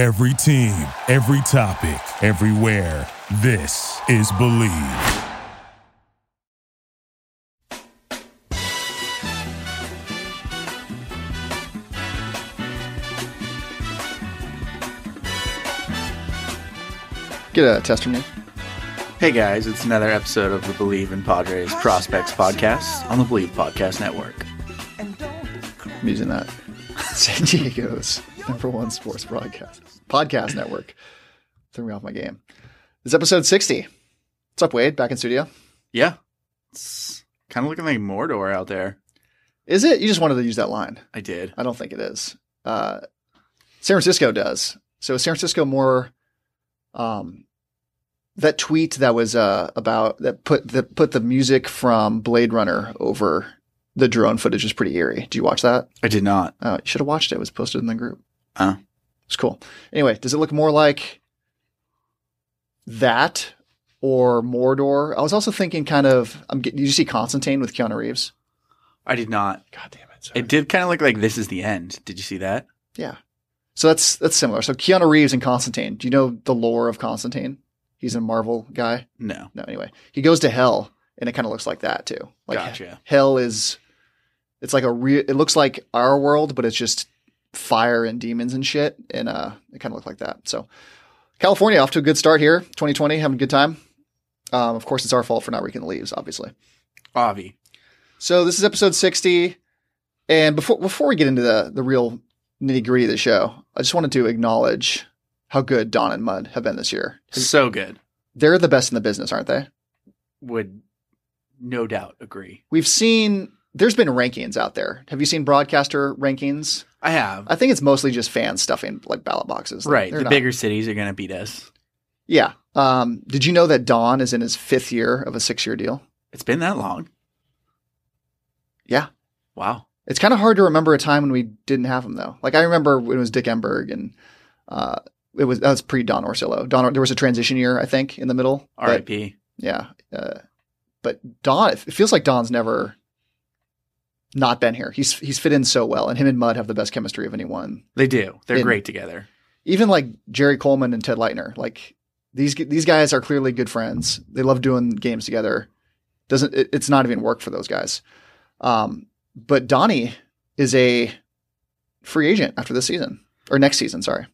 Every team, every topic, everywhere. This is Believe. Get a tester name. Hey guys, it's another episode of the Believe in Padres Prospects podcast on the Believe Podcast Network. I'm using that. San Diego's number one sports broadcast podcast network. Threw me off my game. This is episode 60. What's up, Wade? Back in studio. Yeah, it's kind of looking like Mordor out there. Is it? You just wanted to use that line. I did. I don't think it is. Uh, San Francisco does. So is San Francisco more um, that tweet that was uh, about that put that put the music from Blade Runner over the drone footage was pretty eerie. Did you watch that? I did not. Uh, you should have watched it. It was posted in the group. Oh. It's cool. Anyway, does it look more like that or Mordor? I was also thinking kind of. I'm, get- did you see Constantine with Keanu Reeves? I did not. God damn it! Sorry. It did kind of look like this is the end. Did you see that? Yeah. So that's that's similar. So Keanu Reeves and Constantine. Do you know the lore of Constantine? He's a Marvel guy. No. No, anyway, he goes to hell, and it kind of looks like that too. Like Gotcha. hell is, it's like a real. It looks like our world, but it's just fire and demons and shit, and uh, it kind of looked like that. So, California off to a good start here. 2020, having a good time. Um, of course, it's our fault for not raking the leaves, obviously. Avi. So this is episode 60. And before before we get into the the real nitty gritty of the show, I just wanted to acknowledge how good Don and Mud have been this year. So good. They're the best in the business, aren't they? Would no doubt agree. We've seen there's been rankings out there. Have you seen broadcaster rankings? I have. I think it's mostly just fans stuffing like ballot boxes. Like, right. The not- bigger cities are going to beat us. Yeah. Um, did you know that Don is in his fifth year of a six year deal? It's been that long. Yeah. Wow. It's kind of hard to remember a time when we didn't have him though. Like I remember when it was Dick Enberg and uh, it was that was pre Don Orsillo. Don there was a transition year I think in the middle. R.I.P. Yeah, uh, but Don it feels like Don's never not been here. He's he's fit in so well, and him and Mud have the best chemistry of anyone. They do. They're In- great together. Even like Jerry Coleman and Ted Leitner, like these these guys are clearly good friends. They love doing games together. Doesn't it, it's not even work for those guys. Um, but Donnie is a free agent after this season or next season. Sorry.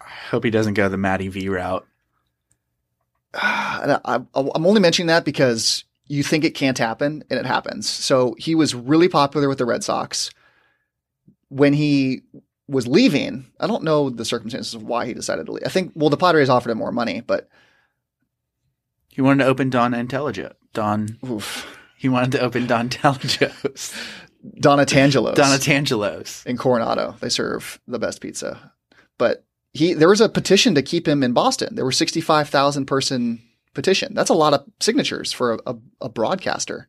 I hope he doesn't go the Matty V route. I, I'm only mentioning that because you think it can't happen and it happens. So he was really popular with the Red Sox. When he was leaving, I don't know the circumstances of why he decided to leave. I think, well, the Padres offered him more money, but He wanted to open Don Intelligent. Don. oof. He wanted to open Don Intelligentos. Donatangelos Donatangelos. in Coronado. They serve the best pizza. But he there was a petition to keep him in Boston. There were 65,000 person petition. That's a lot of signatures for a, a, a broadcaster.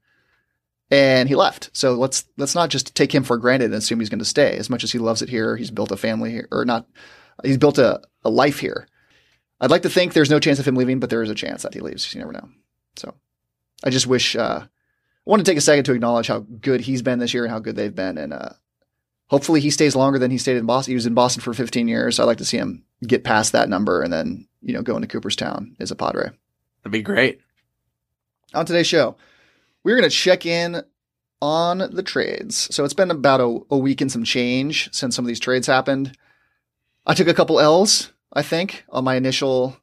And he left. So let's let's not just take him for granted and assume he's going to stay. As much as he loves it here, he's built a family here or not he's built a, a life here. I'd like to think there's no chance of him leaving, but there is a chance that he leaves. You never know. So I just wish uh I want to take a second to acknowledge how good he's been this year and how good they've been and uh hopefully he stays longer than he stayed in Boston. He was in Boston for 15 years. I'd like to see him get past that number and then, you know, go into Cooperstown as a Padre. That'd be great. On today's show, we're going to check in on the trades. So it's been about a, a week and some change since some of these trades happened. I took a couple L's, I think, on my initial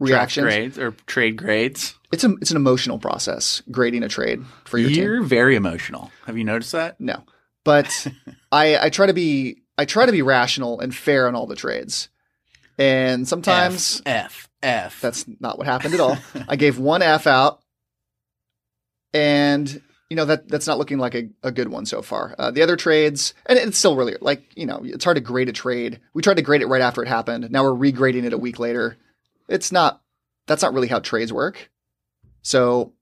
Draft reactions. grades or trade grades. It's a it's an emotional process grading a trade for your team. You're very emotional. Have you noticed that? No, but I I try to be I try to be rational and fair on all the trades, and sometimes F F. F. that's not what happened at all. I gave one F out, and you know that that's not looking like a, a good one so far. Uh, the other trades, and it's still really like you know it's hard to grade a trade. We tried to grade it right after it happened. Now we're regrading it a week later. It's not. That's not really how trades work. So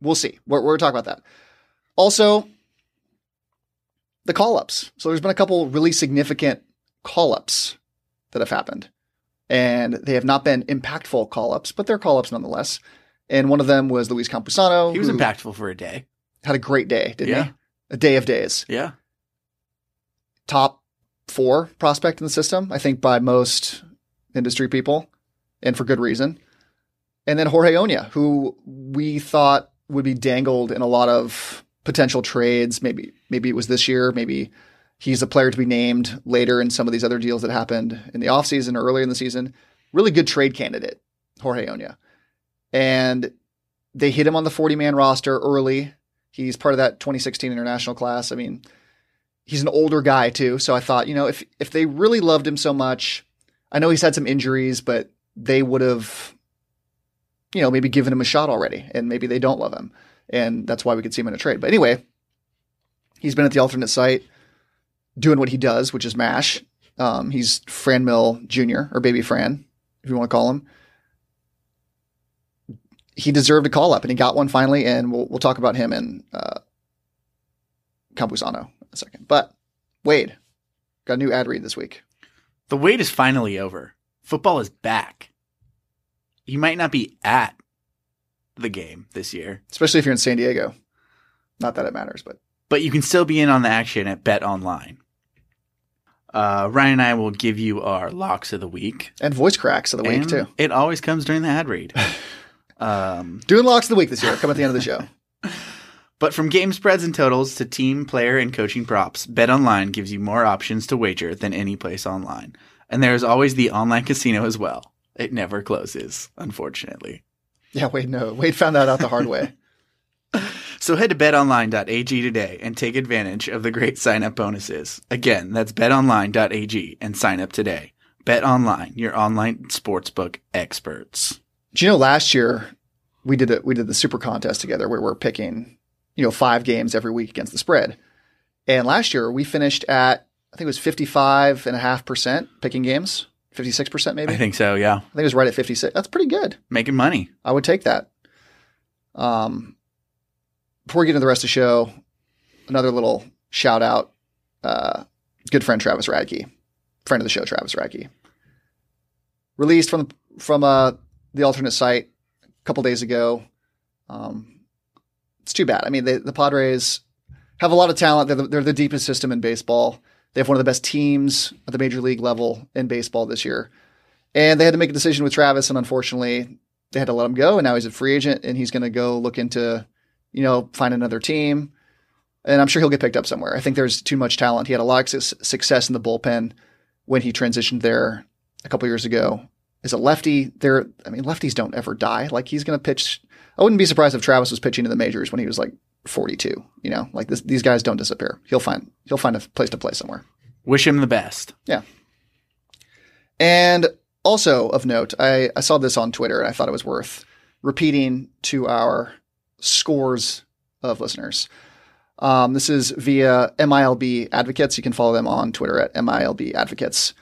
we'll see. We're, we're talking about that. Also, the call ups. So there's been a couple really significant call ups that have happened. And they have not been impactful call ups, but they're call ups nonetheless. And one of them was Luis Campusano. he was impactful for a day. Had a great day, didn't Yeah. he? A day of days. Yeah. Top four prospect in the system, I think, by most industry people, and for good reason. And then Jorge Oña, who we thought would be dangled in a lot of potential trades. Maybe maybe it was this year. Maybe he's a player to be named later in some of these other deals that happened in the offseason or earlier in the season. Really good trade candidate, Jorge Oña. And they hit him on the 40 man roster early. He's part of that 2016 international class. I mean, he's an older guy too. So I thought, you know, if if they really loved him so much, I know he's had some injuries, but they would have, you know, maybe given him a shot already. And maybe they don't love him. And that's why we could see him in a trade. But anyway, he's been at the alternate site doing what he does, which is MASH. Um, he's Franmil Jr. or Baby Fran, if you want to call him. He deserved a call up, and he got one finally. And we'll we'll talk about him and uh, Campusano in a second. But Wade got a new ad read this week. The wait is finally over. Football is back. You might not be at the game this year, especially if you're in San Diego. Not that it matters, but but you can still be in on the action at Bet Online. Uh, Ryan and I will give you our locks of the week and voice cracks of the week And too. It always comes during the ad read. um, Doing locks of the week this year. Come at the end of the show. but from game spreads and totals to team, player, and coaching props, Bet Online gives you more options to wager than any place online. And there is always the online casino as well. It never closes, unfortunately. Yeah, Wade. No, Wade found that out the hard way. So head to betonline.ag today and take advantage of the great sign up bonuses. Again, that's betonline.ag and sign up today. Bet Online, your online sportsbook experts. Do you know last year we did it? We did the super contest together where we're picking, you know, five games every week against the spread. And last year we finished at I think it was fifty five and a half percent picking games, fifty six percent maybe. I think so, yeah. I think it was right at fifty six. That's pretty good. Making money. I would take that. Um, before we get into the rest of the show, another little shout out. Uh, good friend Travis Radke, friend of the show, Travis Radke, released from from uh, the alternate site a couple days ago. Um, it's too bad. I mean, they, the Padres have a lot of talent. They're the, they're the deepest system in baseball. They have one of the best teams at the major league level in baseball this year, and they had to make a decision with Travis, and unfortunately, they had to let him go, and now he's a free agent, and he's going to go look into, you know, find another team, and I'm sure he'll get picked up somewhere. I think there's too much talent. He had a lot of success in the bullpen when he transitioned there a couple years ago. Is a lefty. There, I mean, lefties don't ever die. Like he's going to pitch. I wouldn't be surprised if Travis was pitching in the majors when he was like 42. You know, like this, these guys don't disappear. He'll find he'll find a place to play somewhere. Wish him the best. Yeah. And also of note, I, I saw this on Twitter and I thought it was worth repeating to our scores of listeners. Um, this is via MILB Advocates. You can follow them on Twitter at MILB Advocates.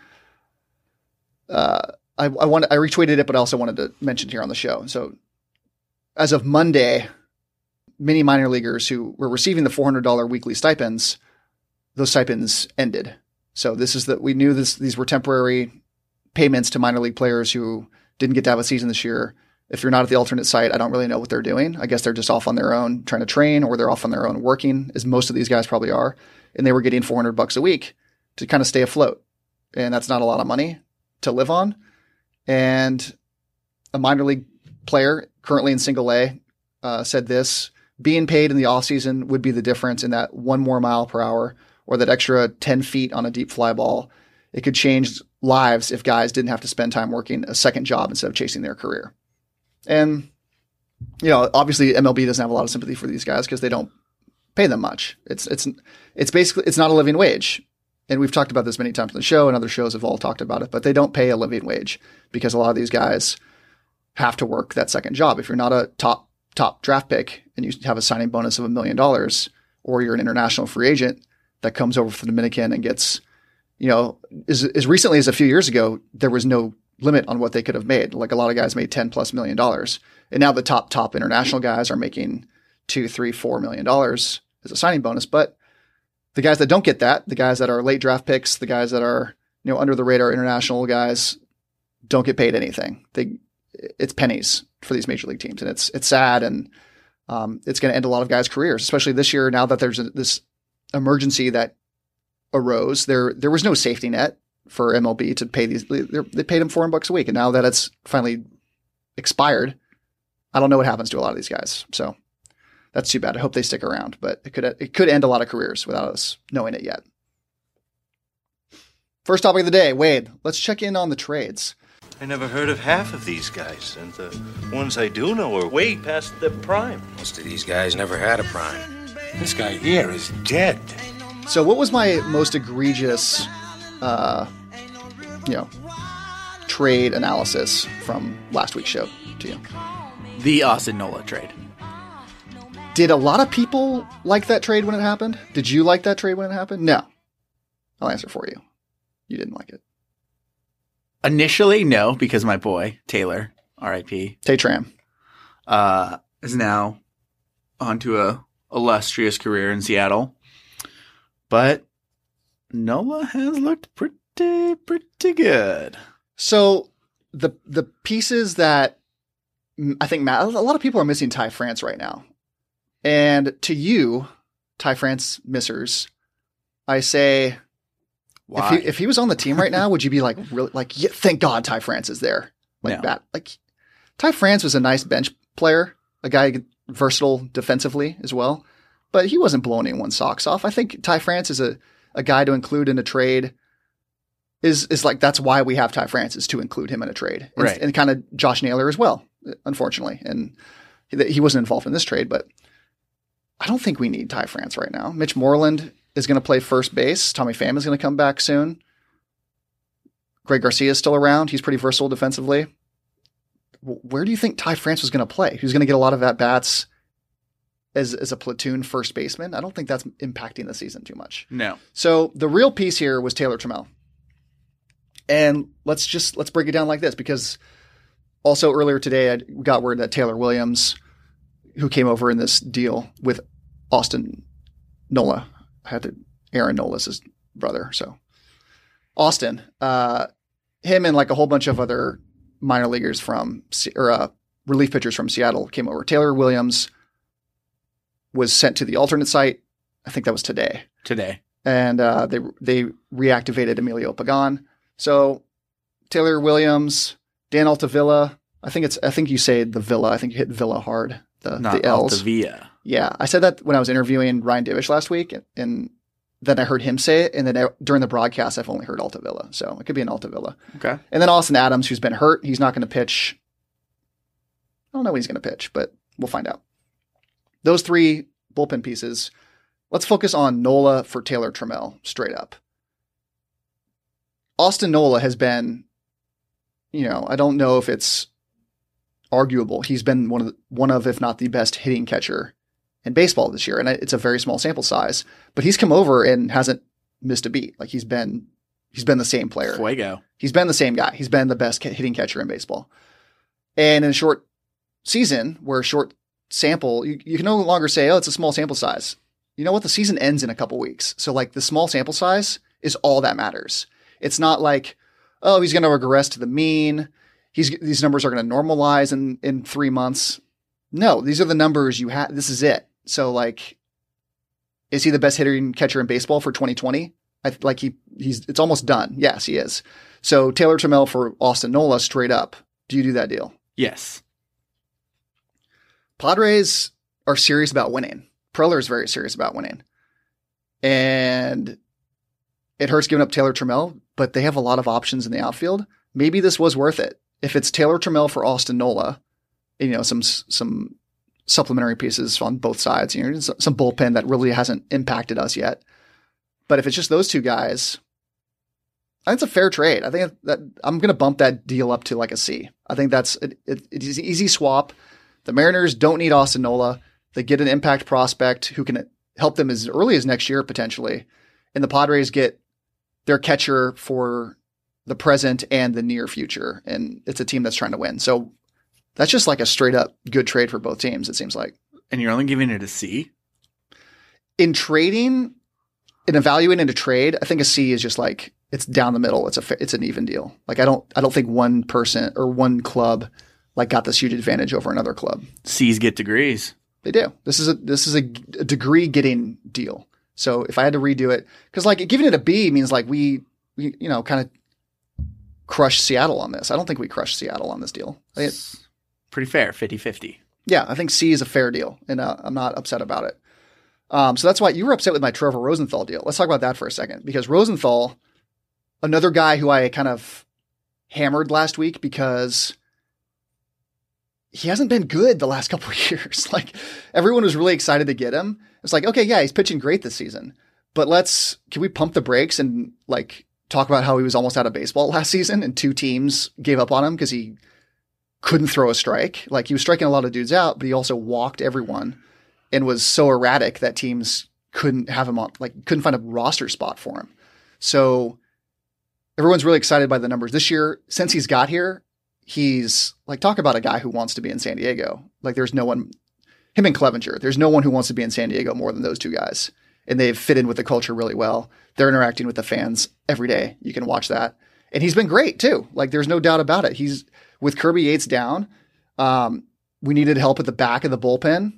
Uh, I, I want I retweeted it, but I also wanted to mention here on the show. So, as of Monday, many minor leaguers who were receiving the $400 weekly stipends, those stipends ended. So this is that we knew this these were temporary payments to minor league players who didn't get to have a season this year. If you're not at the alternate site, I don't really know what they're doing. I guess they're just off on their own trying to train or they're off on their own working, as most of these guys probably are. And they were getting 400 bucks a week to kind of stay afloat. And that's not a lot of money to live on. And a minor league player currently in single A uh, said this being paid in the off season would be the difference in that one more mile per hour or that extra 10 feet on a deep fly ball. It could change lives if guys didn't have to spend time working a second job instead of chasing their career. And, you know, obviously MLB doesn't have a lot of sympathy for these guys because they don't pay them much. It's, it's, it's basically, it's not a living wage. And we've talked about this many times on the show and other shows have all talked about it, but they don't pay a living wage because a lot of these guys have to work that second job. If you're not a top, top draft pick and you have a signing bonus of a million dollars, or you're an international free agent that comes over from the Dominican and gets, you know, as, as recently as a few years ago, there was no limit on what they could have made. Like a lot of guys made 10 plus million dollars. And now the top, top international guys are making two, three, four million dollars as a signing bonus. But the guys that don't get that, the guys that are late draft picks, the guys that are, you know, under the radar international guys don't get paid anything. They, it's pennies for these major league teams. And it's, it's sad. And, um, it's going to end a lot of guys' careers, especially this year. Now that there's a, this emergency that arose, there there was no safety net for MLB to pay these. They, they paid him four hundred bucks a week, and now that it's finally expired, I don't know what happens to a lot of these guys. So that's too bad. I hope they stick around, but it could it could end a lot of careers without us knowing it yet. First topic of the day, Wade. Let's check in on the trades. I never heard of half of these guys, and the ones I do know are way past their prime. Most of these guys never had a prime. This guy here is dead. So, what was my most egregious, uh, you know, trade analysis from last week's show to you? The Austin Nola trade. Did a lot of people like that trade when it happened? Did you like that trade when it happened? No. I'll answer for you. You didn't like it. Initially, no, because my boy Taylor, R.I.P., Tay Tram. uh, is now onto a illustrious career in Seattle. But Nola has looked pretty pretty good. So the the pieces that I think Matt, a lot of people are missing Ty France right now, and to you, Ty France missers, I say Why? if he if he was on the team right now, would you be like really like yeah, thank God Ty France is there like No. that like Ty France was a nice bench player, a guy versatile defensively as well, but he wasn't blowing anyone's socks off. I think Ty France is a a guy to include in a trade is is like that's why we have Ty France is to include him in a trade, and, Right. and kind of Josh Naylor as well, unfortunately, and he, he wasn't involved in this trade, but I don't think we need Ty France right now. Mitch Moreland is going to play first base. Tommy Pham is going to come back soon. Greg Garcia is still around. He's pretty versatile defensively. Where do you think Ty France was going to play? Who's going to get a lot of at bats as as a platoon first baseman? I don't think that's impacting the season too much. no. So the real piece here was Taylor Trammell. And let's just let's break it down like this because also earlier today I got word that Taylor Williams, who came over in this deal with Austin Nola, I had to Aaron Nola's his brother, so Austin, uh, him and like a whole bunch of other minor leaguers from or uh, relief pitchers from Seattle came over. Taylor Williams was sent to the alternate site. I think that was today Today. and uh, they they reactivated Emilio Pagan. So Taylor Williams, Dan Altavilla. I think it's I think you say the Villa. I think you hit Villa hard. The Not the L's. Altavia. Yeah, I said that when I was interviewing Ryan Divish last week, and then I heard him say it, and then I- during the broadcast, I've only heard Altavilla. So it could be an Altavilla. Okay. And then Austin Adams, who's been hurt, he's not going to pitch. I don't know when he's going to pitch, but we'll find out. Those three bullpen pieces. Let's focus on Nola for Taylor Trammell straight up. Austin Nola has been, you know, I don't know if it's arguable. He's been one of the, one of, if not the best hitting catcher in baseball this year, and it's a very small sample size. But he's come over and hasn't missed a beat. Like he's been, he's been the same player. Fuego. He's been the same guy. He's been the best hitting catcher in baseball. And in a short season, where a short sample, you, you can no longer say, oh, it's a small sample size. You know what? The season ends in a couple weeks. So, like, the small sample size is all that matters. It's not like, oh, he's going to regress to the mean. He's, these numbers are going to normalize in, in three months. No, these are the numbers you have. This is it. So, like, is he the best hitting catcher in baseball for 2020? I like he he's it's almost done. Yes, he is. So Taylor Trammell for Austin Nola straight up. Do you do that deal? Yes. Padres are serious about winning. Preller is very serious about winning. And it hurts giving up Taylor Trammell, but they have a lot of options in the outfield. Maybe this was worth it. If it's Taylor Trammell for Austin Nola, you know, some some supplementary pieces on both sides, you know, some bullpen that really hasn't impacted us yet. But if it's just those two guys, I think it's a fair trade. I think that I'm going to bump that deal up to like a C. I think that's it, it, it is an easy swap. The Mariners don't need Austin Nola. They get an impact prospect who can help them as early as next year potentially, and the Padres get their catcher for the present and the near future. And it's a team that's trying to win. So that's just like a straight up good trade for both teams. It seems like And you're only giving it a C? in trading, in evaluating a trade, I think a C is just like it's down the middle. It's a it's an even deal. Like I don't I don't think one person or one club like got this huge advantage over another club. C's get degrees. They do. This is a this is a, a degree getting deal. So if I had to redo it, because like giving it a B means like we, we you know, kind of crushed Seattle on this. I don't think we crushed Seattle on this deal. I think it- It's pretty fair, 50-50. yeah, I think C is a fair deal, and uh, I'm not upset about it. Um, so that's why you were upset with my Trevor Rosenthal deal. Let's talk about that for a second, because Rosenthal, another guy who I kind of hammered last week because he hasn't been good the last couple of years. like everyone was really excited to get him. It's like, okay, yeah, he's pitching great this season, but let's can we pump the brakes and like talk about how he was almost out of baseball last season and two teams gave up on him because he couldn't throw a strike. Like he was striking a lot of dudes out, but he also walked everyone and was so erratic that teams couldn't have him on, like couldn't find a roster spot for him. So everyone's really excited by the numbers this year. Since he's got here, he's like talk about a guy who wants to be in San Diego. Like there's no one, him and Clevinger. There's no one who wants to be in San Diego more than those two guys, and they've fit in with the culture really well. They're interacting with the fans every day. You can watch that, and he's been great too. Like there's no doubt about it. He's with Kirby Yates down. Um, we needed help at the back of the bullpen.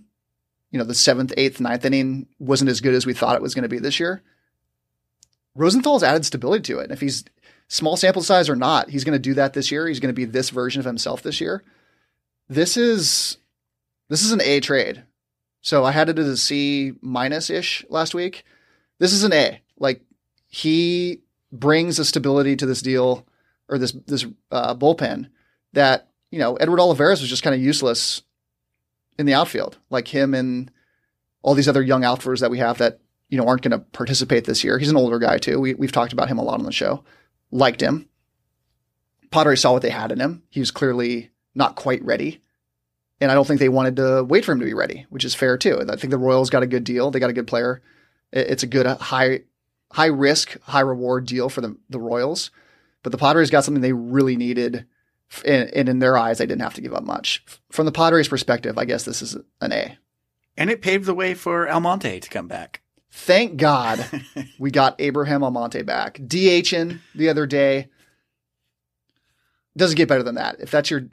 You know, the seventh, eighth, ninth inning wasn't as good as we thought it was going to be this year. Rosenthal's added stability to it. And if he's small sample size or not, he's going to do that this year. He's going to be this version of himself this year. This is this is an A trade. So I had it as a C minus ish last week. This is an A. Like he brings a stability to this deal or this this uh, bullpen that you know Edward Olivares was just kind of useless in the outfield, like him and all these other young outfielders that we have that you know aren't going to participate this year. He's an older guy too. We, we've talked about him a lot on the show. Liked him. Padres saw what they had in him. He was clearly not quite ready, and I don't think they wanted to wait for him to be ready, which is fair too. I think the Royals got a good deal. They got a good player. It's a good uh, high high risk, high reward deal for the the Royals, but the Padres got something they really needed and, and in their eyes, they didn't have to give up much. From the Padres' perspective, I guess this is an A. And it paved the way for Almonte to come back. Thank God we got Abraham Almonte back. DHing the other day doesn't get better than that. If that's your,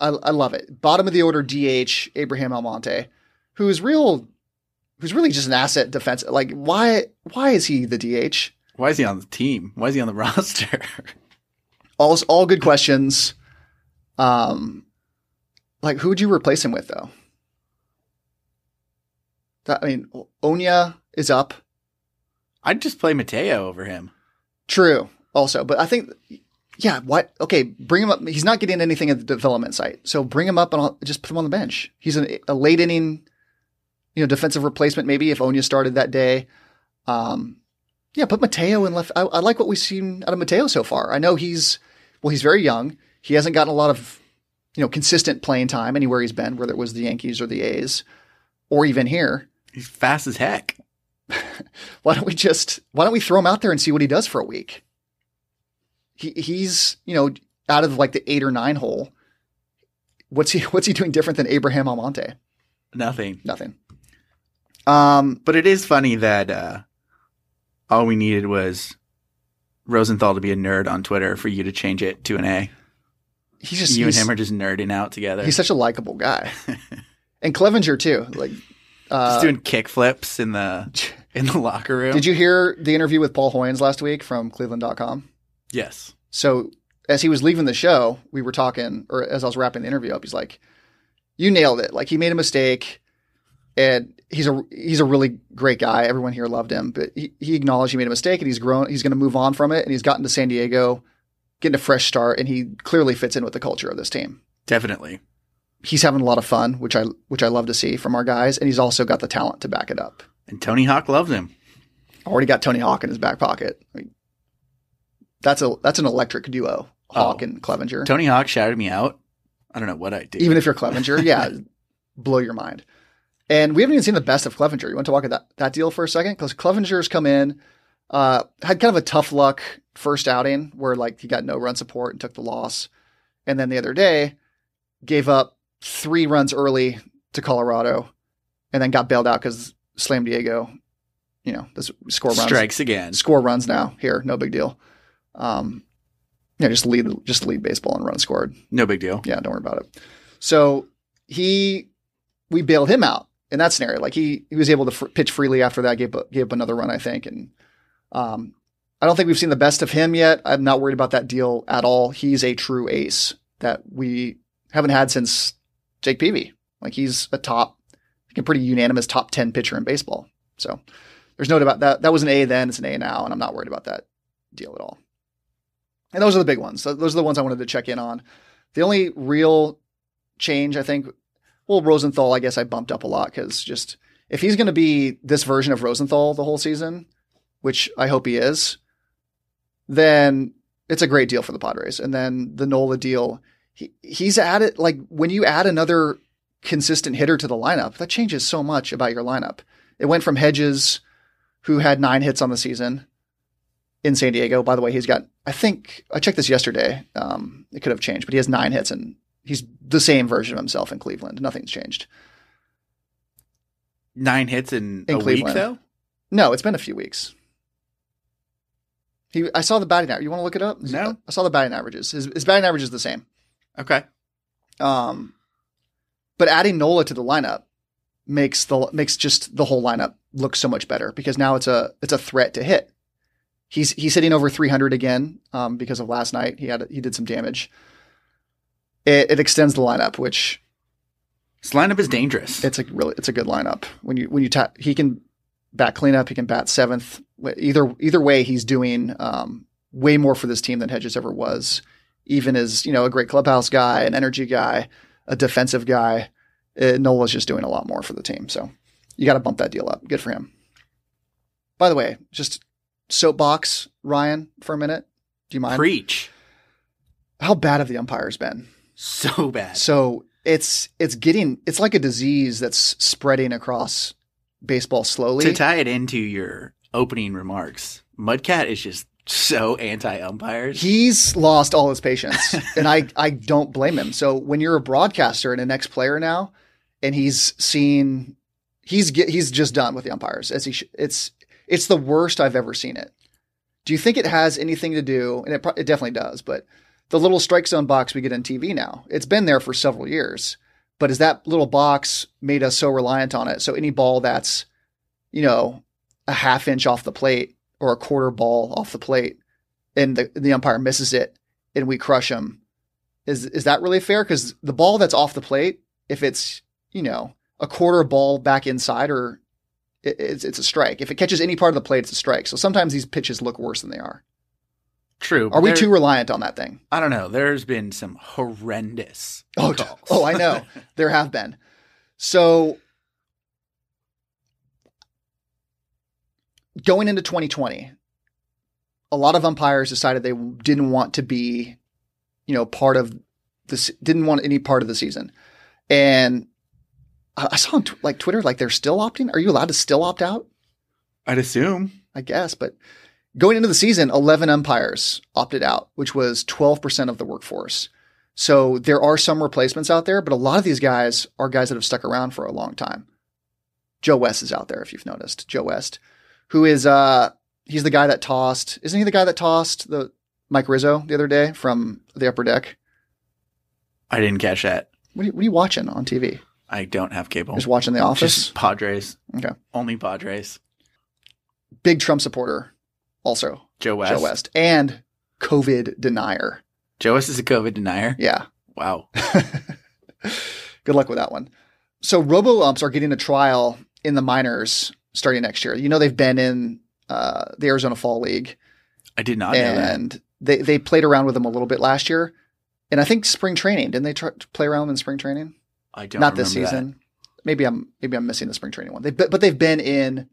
I, I love it. Bottom of the order DH Abraham Almonte, who is real, who's really just an asset defense. Like why? Why is he the DH? Why is he on the team? Why is he on the roster? All all good questions. Um, like who would you replace him with though? That, I mean, Oña is up. I'd just play Mateo over him. True, also, but I think, yeah, what? Okay, bring him up. He's not getting anything at the development site, so bring him up and I'll just put him on the bench. He's an, a late inning, you know, defensive replacement. Maybe if Oña started that day. Um, yeah, put Mateo in left. I, I like what we've seen out of Mateo so far. I know he's well, he's very young. He hasn't gotten a lot of, you know, consistent playing time anywhere he's been, whether it was the Yankees or the A's, or even here. He's fast as heck. why don't we just why don't we throw him out there and see what he does for a week? He he's you know out of like the eight or nine hole. What's he what's he doing different than Abraham Almonte? Nothing. Nothing. Um, But it is funny that uh, all we needed was Rosenthal to be a nerd on Twitter for you to change it to an A. he's just you and him are just nerding out together. he's such a likable guy, and Clevinger too. Like, uh, just doing kick flips in the in the locker room. did you hear the interview with Paul Hoynes last week from Cleveland.com? Yes. So as he was leaving the show, we were talking, or as I was wrapping the interview up, he's like, "You nailed it. Like he made a mistake, and he's a he's a really great guy. Everyone here loved him, but he, he acknowledged he made a mistake, and he's grown. He's going to move on from it, and he's gotten to San Diego, getting a fresh start, and he clearly fits in with the culture of this team. Definitely. He's having a lot of fun, which I which I love to see from our guys, and he's also got the talent to back it up. And Tony Hawk loves him. Already got Tony Hawk in his back pocket. I mean, that's a that's an electric duo, Hawk Oh. and Clevinger. Tony Hawk shouted me out. I don't know what I did. even if you're Clevinger, yeah, blow your mind. And we haven't even seen the best of Clevinger. You want to talk about that, that deal for a second? Because Clevinger's come in, uh, had kind of a tough luck first outing where like he got no run support and took the loss. And then the other day gave up three runs early to Colorado and then got bailed out because Slam Diego, you know, this score runs strikes again. score runs now here, no big deal. Um, yeah, just lead, just lead baseball and run scored. No big deal. Yeah, don't worry about it. So he, we bailed him out, in that scenario. Like he he was able to fr- pitch freely after that, gave up- gave up another run, I think, and um, I don't think we've seen the best of him yet. I'm not worried about that deal at all. He's a true ace that we haven't had since Jake Peavy. Like he's a top, think a pretty unanimous top ten pitcher in baseball. So there's no doubt about that. That was an A then, it's an A now, and I'm not worried about that deal at all. And those are the big ones. Those are the ones I wanted to check in on. The only real change, I think, well, Rosenthal, I guess I bumped up a lot because just if he's going to be this version of Rosenthal the whole season, which I hope he is, then it's a great deal for the Padres. And then the Nola deal, he, he's added like when you add another consistent hitter to the lineup, that changes so much about your lineup. It went from Hedges, who had nine hits on the season in San Diego. By the way, he's got I think I checked this yesterday. Um, it could have changed, but he has nine hits and he's the same version of himself in Cleveland. Nothing's changed. Nine hits in, In a Cleveland. week, though. No, it's been a few weeks. He, I saw the batting average. You want to look it up? No. I saw the batting averages. His, his batting average is the same. Okay. Um, but adding Nola to the lineup makes the makes just the whole lineup look so much better because now it's a it's a threat to hit. He's he's hitting over 300 again um, because of last night. He had he did some damage. It, it extends the lineup, which This lineup is dangerous. it's a really it's a good lineup. When you when you tap, he can bat cleanup. He can bat seventh. Either either way, he's doing um, way more for this team than Hedges ever was. Even as you know, a great clubhouse guy, an energy guy, a defensive guy, uh, Nola's just doing a lot more for the team. So you got to bump that deal up. Good for him. By the way, just soapbox Ryan for a minute. Do you mind? Preach. How bad have the umpires been? So bad. So it's it's getting it's like a disease that's spreading across baseball slowly. to tie it into your opening remarks, Mudcat is just so anti umpires. He's lost all his patience, and I I don't blame him. So when you're a broadcaster and an ex player now, and he's seen he's get, he's just done with the umpires as he sh- it's it's the worst I've ever seen it. Do you think it has anything to do? And it it definitely does, but the little strike zone box we get on TV now, it's been there for several years. But is that little box made us so reliant on it? So any ball that's, you know, a half inch off the plate or a quarter ball off the plate, and the the umpire misses it, and we crush him, is is that really fair? Because the ball that's off the plate, if it's you know a quarter ball back inside, or it's it's a strike. If it catches any part of the plate, it's a strike. So sometimes these pitches look worse than they are. True. Are we there- too reliant on that thing? I don't know. There's been some horrendous Oh, calls. oh, I know. there have been. So going into 2020, a lot of umpires decided they didn't want to be, you know, part of this, didn't want any part of the season. And I I saw on tw- like Twitter, like they're still opting. Are you allowed to still opt out? I'd assume. I guess, but going into the season, 11 umpires opted out, which was 12% of the workforce. So there are some replacements out there, but a lot of these guys are guys that have stuck around for a long time. Joe West is out there, if you've noticed. Joe West, who is, uh, he's the guy that tossed, isn't he the guy that tossed the Mike Rizzo the other day from the upper deck? I didn't catch that. What are you, what are you watching on TV? I don't have cable. Just watching The Office? Just Padres. Okay. Only Padres. Big Trump supporter, also. Joe West. Joe West. And COVID denier. Joe West is a COVID denier. Yeah. Wow. Good luck with that one. So robo umps are getting a trial in the minors starting next year. You know they've been in uh, the Arizona Fall League, I did not know that. and they they played around with them a little bit last year, and I think spring training didn't they try to play around in spring training? I don't Not this remember that. season. Maybe I'm maybe I'm missing the spring training one. They but they've been in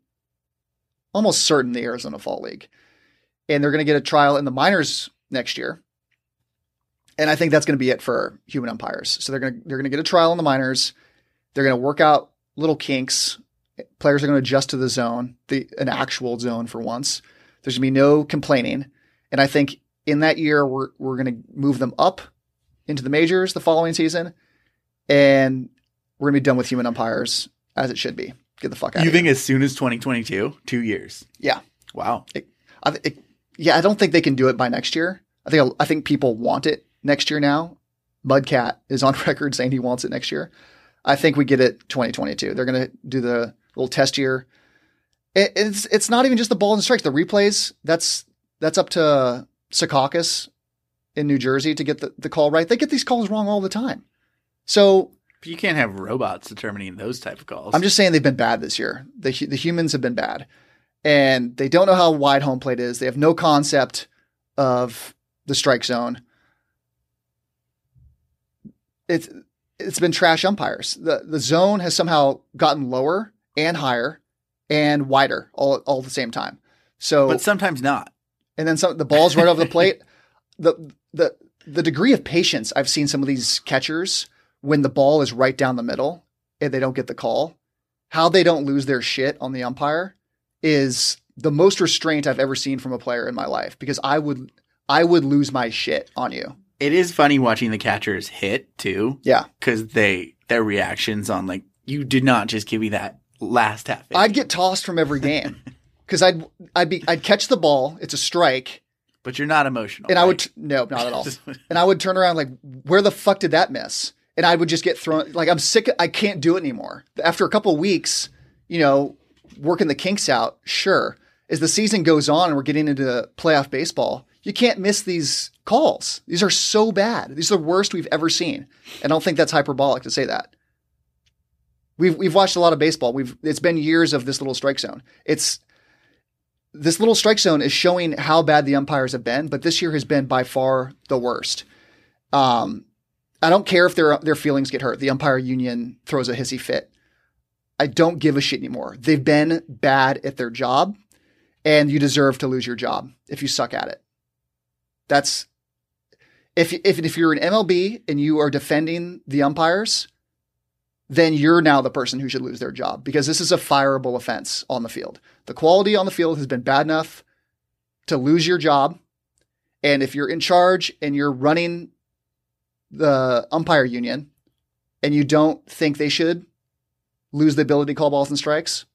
almost certain the Arizona Fall League, and they're going to get a trial in the minors next year. And I think that's going to be it for human umpires. So they're going to they're going to get a trial in the minors. They're going to work out little kinks. Players are going to adjust to the zone, the an actual zone for once. There's going to be no complaining. And I think in that year we're we're going to move them up into the majors the following season, and we're to be done with human umpires as it should be. Get the fuck out. You think here. as soon as 2022? Two years. Yeah. Wow. I, it, yeah, I don't think they can do it by next year. I think I think people want it next year now. Mudcat is on record saying he wants it next year. I think we get it 2022. They're going to do the little test year. It, it's it's not even just the balls and strikes. The replays that's that's up to Secaucus in New Jersey to get the, the call right. They get these calls wrong all the time. So But you can't have robots determining those type of calls. I'm just saying they've been bad this year. The the humans have been bad, and they don't know how wide home plate is. They have no concept of the strike zone. It's it's been trash umpires. the The zone has somehow gotten lower and higher and wider all all at the same time. So but sometimes not. and then some the balls right over the plate. The the the degree of patience I've seen some of these catchers when the ball is right down the middle and they don't get the call, how they don't lose their shit on the umpire is the most restraint I've ever seen from a player in my life because I would I would lose my shit on you. It is funny watching the catchers hit too, Yeah. because they their reactions on like you did not just give me that last half. inning." I'd get tossed from every game cuz I'd I'd be I'd catch the ball, it's a strike, but you're not emotional. and I would no, not at all. and I would turn around like, where the fuck did that miss? And I would just get thrown. Like I'm sick. I can't do it anymore. After a couple weeks, you know, working the kinks out. Sure, as the season goes on and we're getting into playoff baseball, you can't miss these calls. These are so bad. These are the worst we've ever seen. And I don't think that's hyperbolic to say that. We've we've watched a lot of baseball. We've it's been years of this little strike zone. It's this little strike zone is showing how bad the umpires have been, but this year has been by far the worst. Um, I don't care if their their feelings get hurt. The umpire union throws a hissy fit. I don't give a shit anymore. They've been bad at their job, and you deserve to lose your job if you suck at it. That's if if if you're an MLB and you are defending the umpires, then you're now the person who should lose their job because this is a fireable offense on the field. The quality on the field has been bad enough to lose your job. And if you're in charge and you're running the umpire union and you don't think they should lose the ability to call balls and strikes,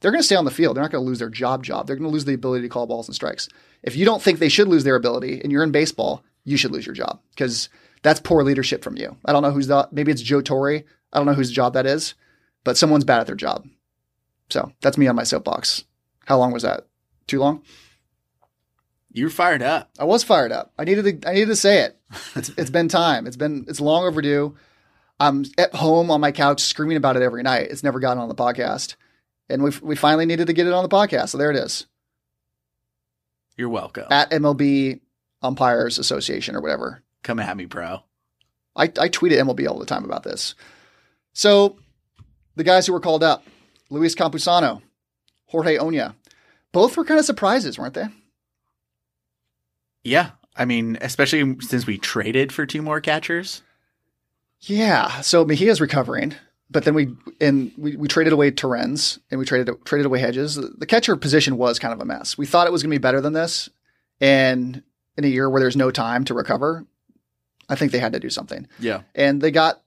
they're going to stay on the field. They're not going to lose their job job. They're going to lose the ability to call balls and strikes. If you don't think they should lose their ability and you're in baseball, you should lose your job because that's poor leadership from you. I don't know who's the, maybe it's Joe Torre. I don't know whose job that is, but someone's bad at their job. So that's me on my soapbox. How long was that? Too long? You're fired up. I was fired up. I needed to, I needed to say it. It's, it's been time. It's been it's long overdue. I'm at home on my couch screaming about it every night. It's never gotten on the podcast, and we we finally needed to get it on the podcast. So there it is You're welcome. at MLB Umpires Association or whatever. Come at me, bro. I, I tweet at MLB all the time about this. So the guys who were called up, Luis Campusano, Jorge Oña, both were kind of surprises, weren't they? Yeah. I mean, especially since we traded for two more catchers. Yeah. So Mejia's recovering, but then we and we, we traded away Torrens and we traded traded away Hedges. The, the catcher position was kind of a mess. We thought it was going to be better than this, and in a year where there's no time to recover, I think they had to do something. Yeah. and they got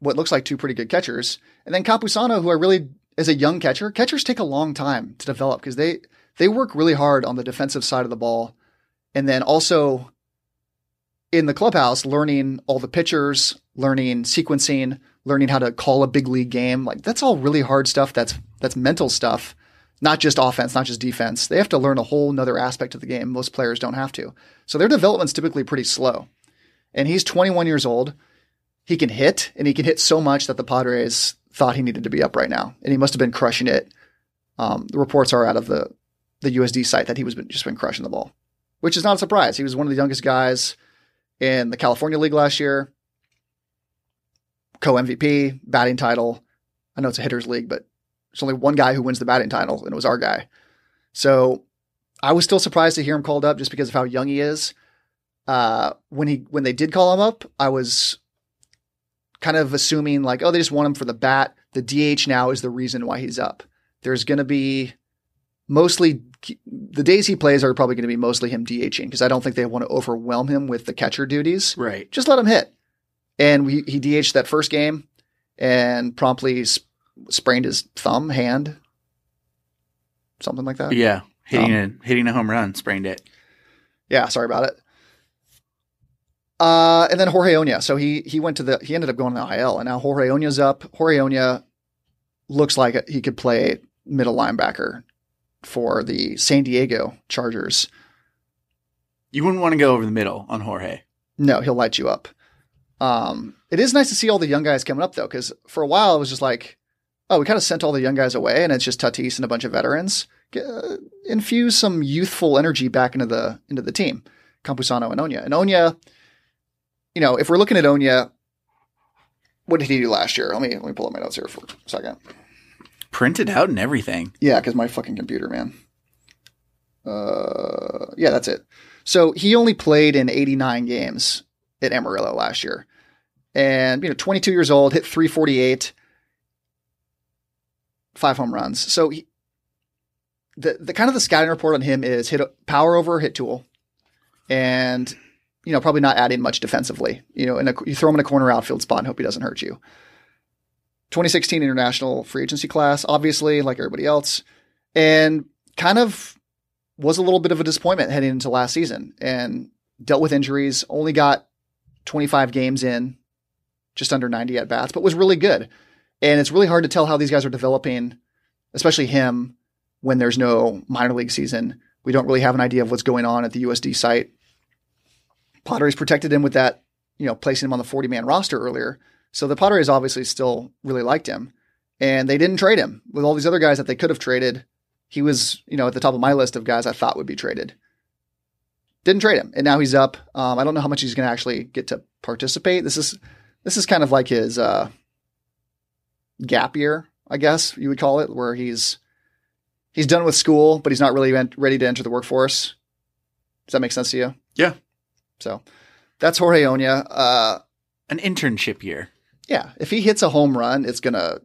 what looks like two pretty good catchers. And then Campusano, who I really is a young catcher. Catchers take a long time to develop because they they work really hard on the defensive side of the ball, and then also in the clubhouse, learning all the pitchers, learning sequencing, learning how to call a big league game. Like that's all really hard stuff. That's that's mental stuff, not just offense, not just defense. They have to learn a whole nother aspect of the game. Most players don't have to. So their development's typically pretty slow. And he's 21 years old he can hit and he can hit so much that the Padres thought he needed to be up right now, and he must have been crushing it. Um, the reports are out of the the USD site that he was been, just been crushing the ball, which is not a surprise. He was one of the youngest guys in the California League last year, co MVP, batting title. I know it's a hitters league, but there's only one guy who wins the batting title, and it was our guy. So I was still surprised to hear him called up just because of how young he is. Uh, when he when they did call him up, I was kind of assuming like, oh, they just want him for the bat. The DH now is the reason why he's up. There's going to be mostly the days he plays are probably going to be mostly him DHing because I don't think they want to overwhelm him with the catcher duties. Right. Just let him hit. And we, he DH'd that first game and promptly sp- sprained his thumb, hand, something like that. Yeah. Hitting Um, a hitting a home run, sprained it. Yeah, sorry about it. Uh, and then Jorge Oña. So he he went to the he ended up going to the IL, and now Jorge Oña's up. Jorge Oña looks like he could play middle linebacker for the San Diego Chargers. You wouldn't want to go over the middle on Jorge. No, he'll light you up. Um, it is nice to see all the young guys coming up though, because for a while it was just like, oh, we kind of sent all the young guys away, and it's just Tatis and a bunch of veterans. Get, uh, infuse some youthful energy back into the into the team. Campusano and Oña. And Oña, you know, if we're looking at Oña, what did he do last year? Let me let me pull up my notes here for a second. Printed out and everything. Yeah, because my fucking computer, man. Uh, yeah, that's it. So he only played in 89 games at Amarillo last year, and you know, 22 years old, hit 348, five home runs. So he, the the kind of the scouting report on him is hit power over hit tool, and you know probably not adding much defensively. You know, in a, you throw him in a corner outfield spot and hope he doesn't hurt you. 2016 international free agency class, obviously, like everybody else, and kind of was a little bit of a disappointment heading into last season and dealt with injuries, only got 25 games in, just under 90 at bats, but was really good. And it's really hard to tell how these guys are developing, especially him, when there's no minor league season. We don't really have an idea of what's going on at the USD site. Padres protected him with that, you know, placing him on the 40 man roster earlier. So the Padres obviously still really liked him. And they didn't trade him with all these other guys that they could have traded. He was, you know, at the top of my list of guys I thought would be traded. Didn't trade him, and now he's up. Um, I don't know how much he's going to actually get to participate. This is this is kind of like his uh, gap year, I guess you would call it, where he's he's done with school, but he's not really ready to enter the workforce. Does that make sense to you? Yeah. So that's Jorge Oña. Uh, An internship year. Yeah, if he hits a home run, it's gonna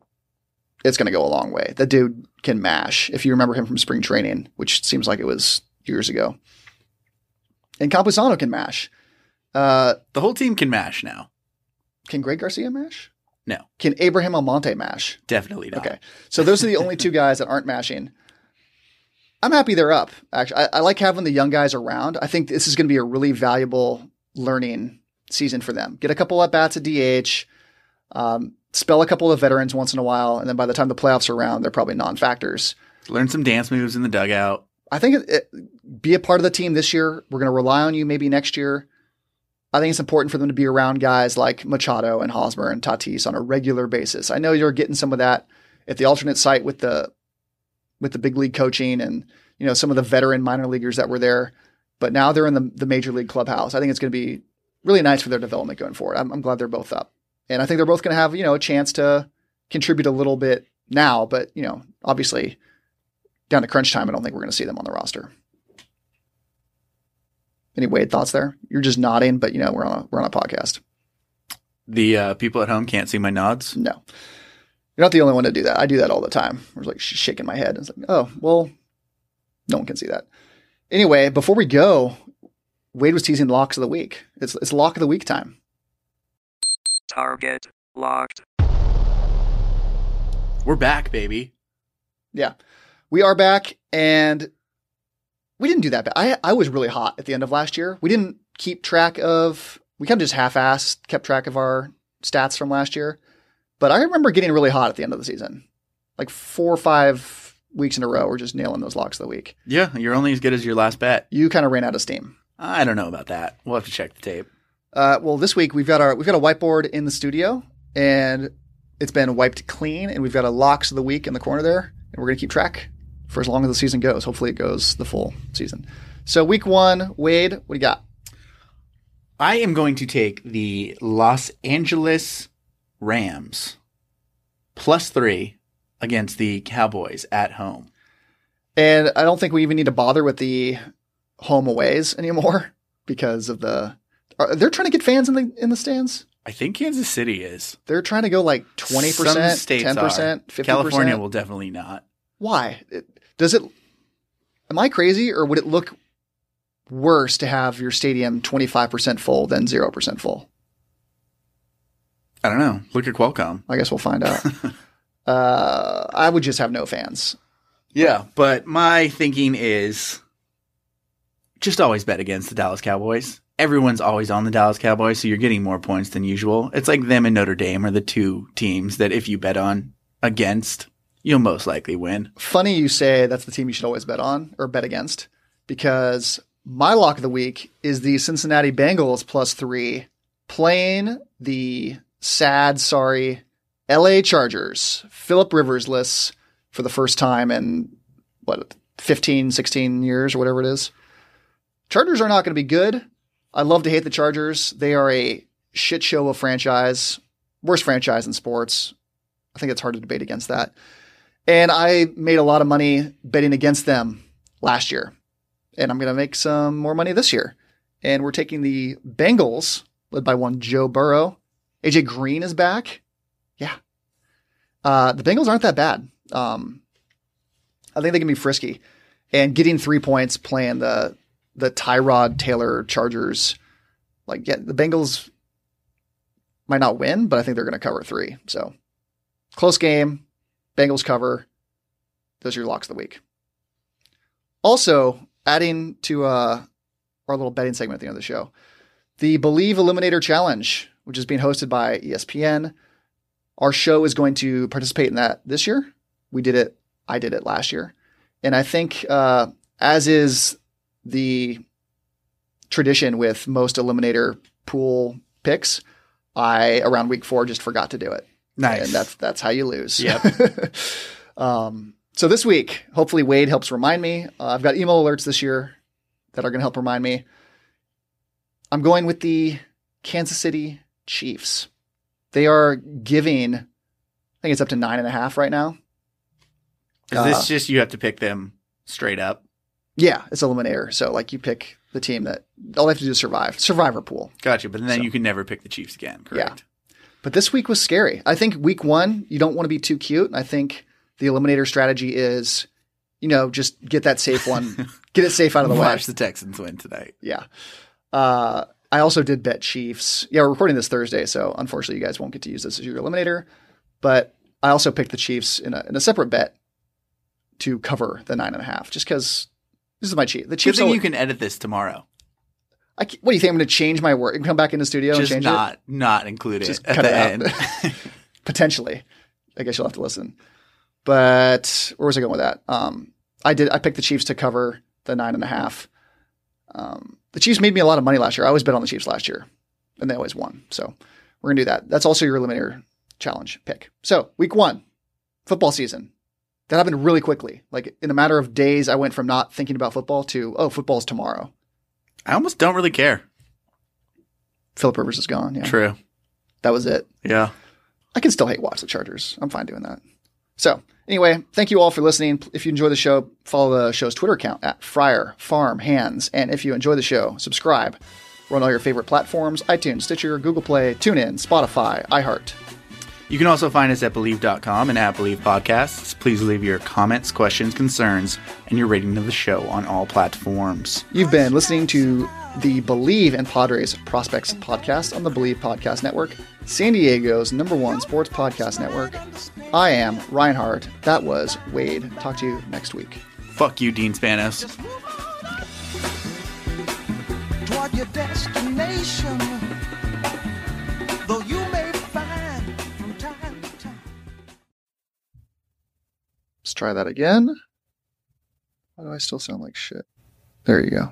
it's gonna go a long way. The dude can mash. If you remember him from spring training, which seems like it was years ago, and Campusano can mash. Uh, The whole team can mash now. can Greg Garcia mash? No, Can Abraham Almonte mash? definitely not. Okay, so those are the only two guys that aren't mashing. I'm happy they're up. Actually, I, I like having the young guys around. I think this is going to be a really valuable learning season for them. Get a couple at bats at DH, um, spell a couple of veterans once in a while, and then by the time the playoffs are around, they're probably non-factors. Learn some dance moves in the dugout. I think it, it, be a part of the team this year. We're going to rely on you maybe next year. I think it's important for them to be around guys like Machado and Hosmer and Tatis on a regular basis. I know you're getting some of that at the alternate site with the with the big league coaching and you know some of the veteran minor leaguers that were there, but now they're in the, the major league clubhouse. I think it's going to be really nice for their development going forward. I'm, I'm glad they're both up, and I think they're both going to have you know a chance to contribute a little bit now. But you know, obviously, down to crunch time, I don't think we're going to see them on the roster. Any Wade thoughts there? You're just nodding, but you know we're on a we're on a podcast. The uh, people at home can't see my nods. No, you're not the only one to do that. I do that all the time. I was like shaking my head. It's like, oh well, no one can see that. Anyway, before we go, Wade was teasing locks of the week. It's it's lock of the week time. Target locked. We're back, baby. Yeah, we are back, and we didn't do that bad. I I was really hot at the end of last year. We didn't keep track of. We kind of just half-assed kept track of our stats from last year, but I remember getting really hot at the end of the season, like four or five weeks in a row. We're just nailing those locks of the week. Yeah, you're only as good as your last bet. You kind of ran out of steam. I don't know about that. We'll have to check the tape. Uh, well, this week we've got our we've got a whiteboard in the studio, and it's been wiped clean, and we've got a locks of the week in the corner there, and we're gonna keep track for as long as the season goes. Hopefully, it goes the full season. So, week one, Wade, what do you got? I am going to take the Los Angeles Rams plus three against the Cowboys at home. And I don't think we even need to bother with the home aways anymore because of the. Are, they're trying to get fans in the in the stands. I think Kansas City is. They're trying to go like twenty percent, ten percent, fifty California will definitely not. Why? Does it? Am I crazy, or would it look worse to have your stadium twenty five percent full than zero percent full? I don't know. Look at Qualcomm. I guess we'll find out. uh, I would just have no fans. Yeah, but my thinking is just always bet against the Dallas Cowboys. Everyone's always on the Dallas Cowboys, so you're getting more points than usual. It's like them and Notre Dame are the two teams that if you bet on against, you'll most likely win. Funny you say that's the team you should always bet on or bet against because my lock of the week is the Cincinnati Bengals plus three playing the sad, sorry LA Chargers. Philip Rivers Riversless for the first time in what 15, 16 years or whatever it is. Chargers are not going to be good. I love to hate the Chargers. They are a shit show of franchise, worst franchise in sports. I think it's hard to debate against that. And I made a lot of money betting against them last year. And I'm going to make some more money this year. And we're taking the Bengals, led by one Joe Burrow. AJ Green is back. Yeah. Uh, the Bengals aren't that bad. Um, I think they can be frisky. And getting three points playing the the Tyrod Taylor Chargers, like yeah, the Bengals might not win, but I think they're going to cover three. So close game. Bengals cover. Those are your locks of the week. Also, adding to uh, our little betting segment at the end of the show, the Believe Eliminator Challenge, which is being hosted by ESPN. Our show is going to participate in that this year. We did it. I did it last year, and I think uh, as is the tradition with most Eliminator pool picks, I around week four just forgot to do it. Nice. And that's that's how you lose. Yep. um, so this week, hopefully Wade helps remind me. Uh, I've got email alerts this year that are going to help remind me. I'm going with the Kansas City Chiefs. They are giving, I think it's up to nine and a half right now. Is Uh, this just you have to pick them straight up? Yeah, it's eliminator. So like you pick the team that all they have to do is survive. Survivor pool. Gotcha. But then So- you can never pick the Chiefs again, correct? Yeah. But this week was scary. I think week one, you don't want to be too cute. I think the eliminator strategy is, you know, just get that safe one, get it safe out of the way. Watch the Texans win tonight. Yeah. Uh, I also did bet Chiefs. Yeah, we're recording this Thursday, so unfortunately, you guys won't get to use this as your eliminator. But I also picked the Chiefs in a, in a separate bet to cover the nine and a half, just because this is my cheat. The Good Chiefs. thing always- you can edit this tomorrow. I, what do you think? I'm going to change my work and come back into studio Just and change it. not not include it Just at cut the it end. Potentially. I guess you'll have to listen. But where was I going with that? Um, I did. I picked the Chiefs to cover the nine and a half. Um, the Chiefs made me a lot of money last year. I always bet on the Chiefs last year, and they always won. So we're gonna do that. That's also your eliminator challenge pick. So week one, football season. That happened really quickly. Like in a matter of days, I went from not thinking about football to oh, football's tomorrow. I almost don't really care. Philip Rivers is gone. Yeah, True. that was it. Yeah. I can still hate watch the Chargers. I'm fine doing that. So anyway, thank you all for listening. If you enjoy the show, follow the show's Twitter account at Friar Farm Hands. And if you enjoy the show, subscribe. We're on all your favorite platforms: iTunes, Stitcher, Google Play, TuneIn, Spotify, iHeart. You can also find us at Believe.com and at Believe Podcasts. Please leave your comments, questions, concerns, and your rating of the show on all platforms. You've been listening to the Believe and Padres Prospects podcast on the Believe Podcast Network, San Diego's number one sports podcast network. I am Ryan Hart. That was Wade. Talk to you next week. Fuck you, Dean Spanos. toward your destination. Though you Try that again. Why do I still sound like shit? There you go.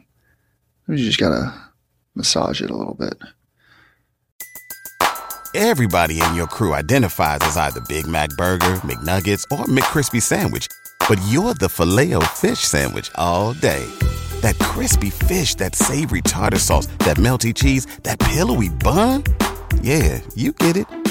You just gotta massage it a little bit. Everybody in your crew identifies as either Big Mac Burger, McNuggets, or McCrispy Sandwich. But you're the filet fish Sandwich all day. That crispy fish, that savory tartar sauce, that melty cheese, that pillowy bun. Yeah, you get it.